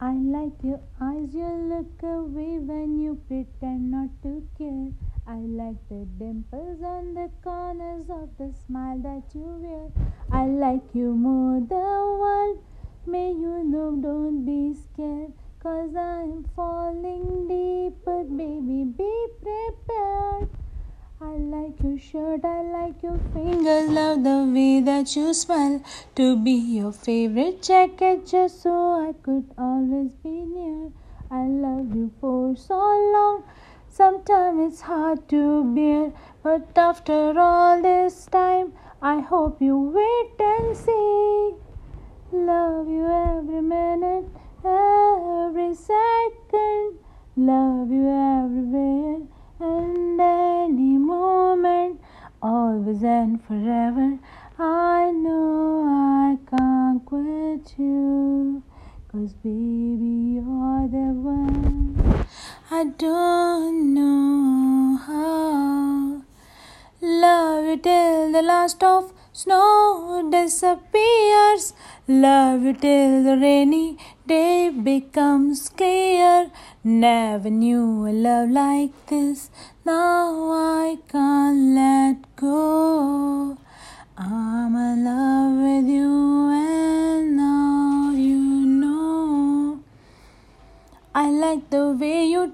I like your eyes, you look away when you pretend not to care. I like the dimples on the corners of the smile that you wear. I like you more the world. May you know, don't be scared. Cause I'm falling deeper, baby, be prepared. I like your shirt, I like your fingers, love the way that you smile. To be your favorite jacket, just so I could always be near. I love you for so long, sometimes it's hard to bear. But after all this time, I hope you wait and see. Love you every minute, every second. Love you everywhere forever. I know I can't quit you, cause baby, you're the one. I don't know how. Love you till the last of snow disappears. Love you till the rainy day becomes clear. Never knew a love like this. Now I can't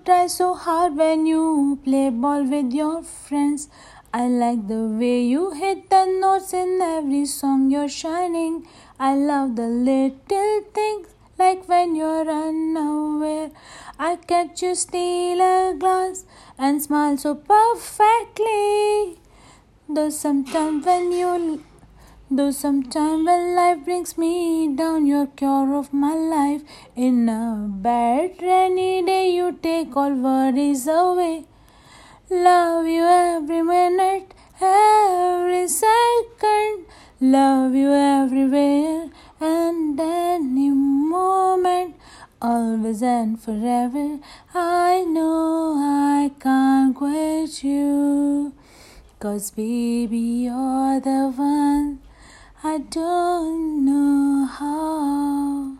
try so hard when you play ball with your friends. I like the way you hit the notes in every song you're shining. I love the little things like when you're unaware. I catch you steal a glance and smile so perfectly. Though sometimes when you Though sometime when life brings me down, you're cure of my life. In a bad take all worries away. Love you every minute, every second. Love you everywhere and any moment, always and forever. I know I can't quit you. Cause baby, you're the one. I don't know how.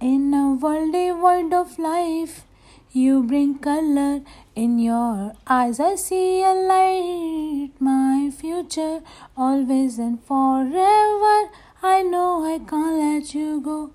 In a worldly world of life, you bring color in your eyes. I see a light, my future, always and forever. I know I can't let you go.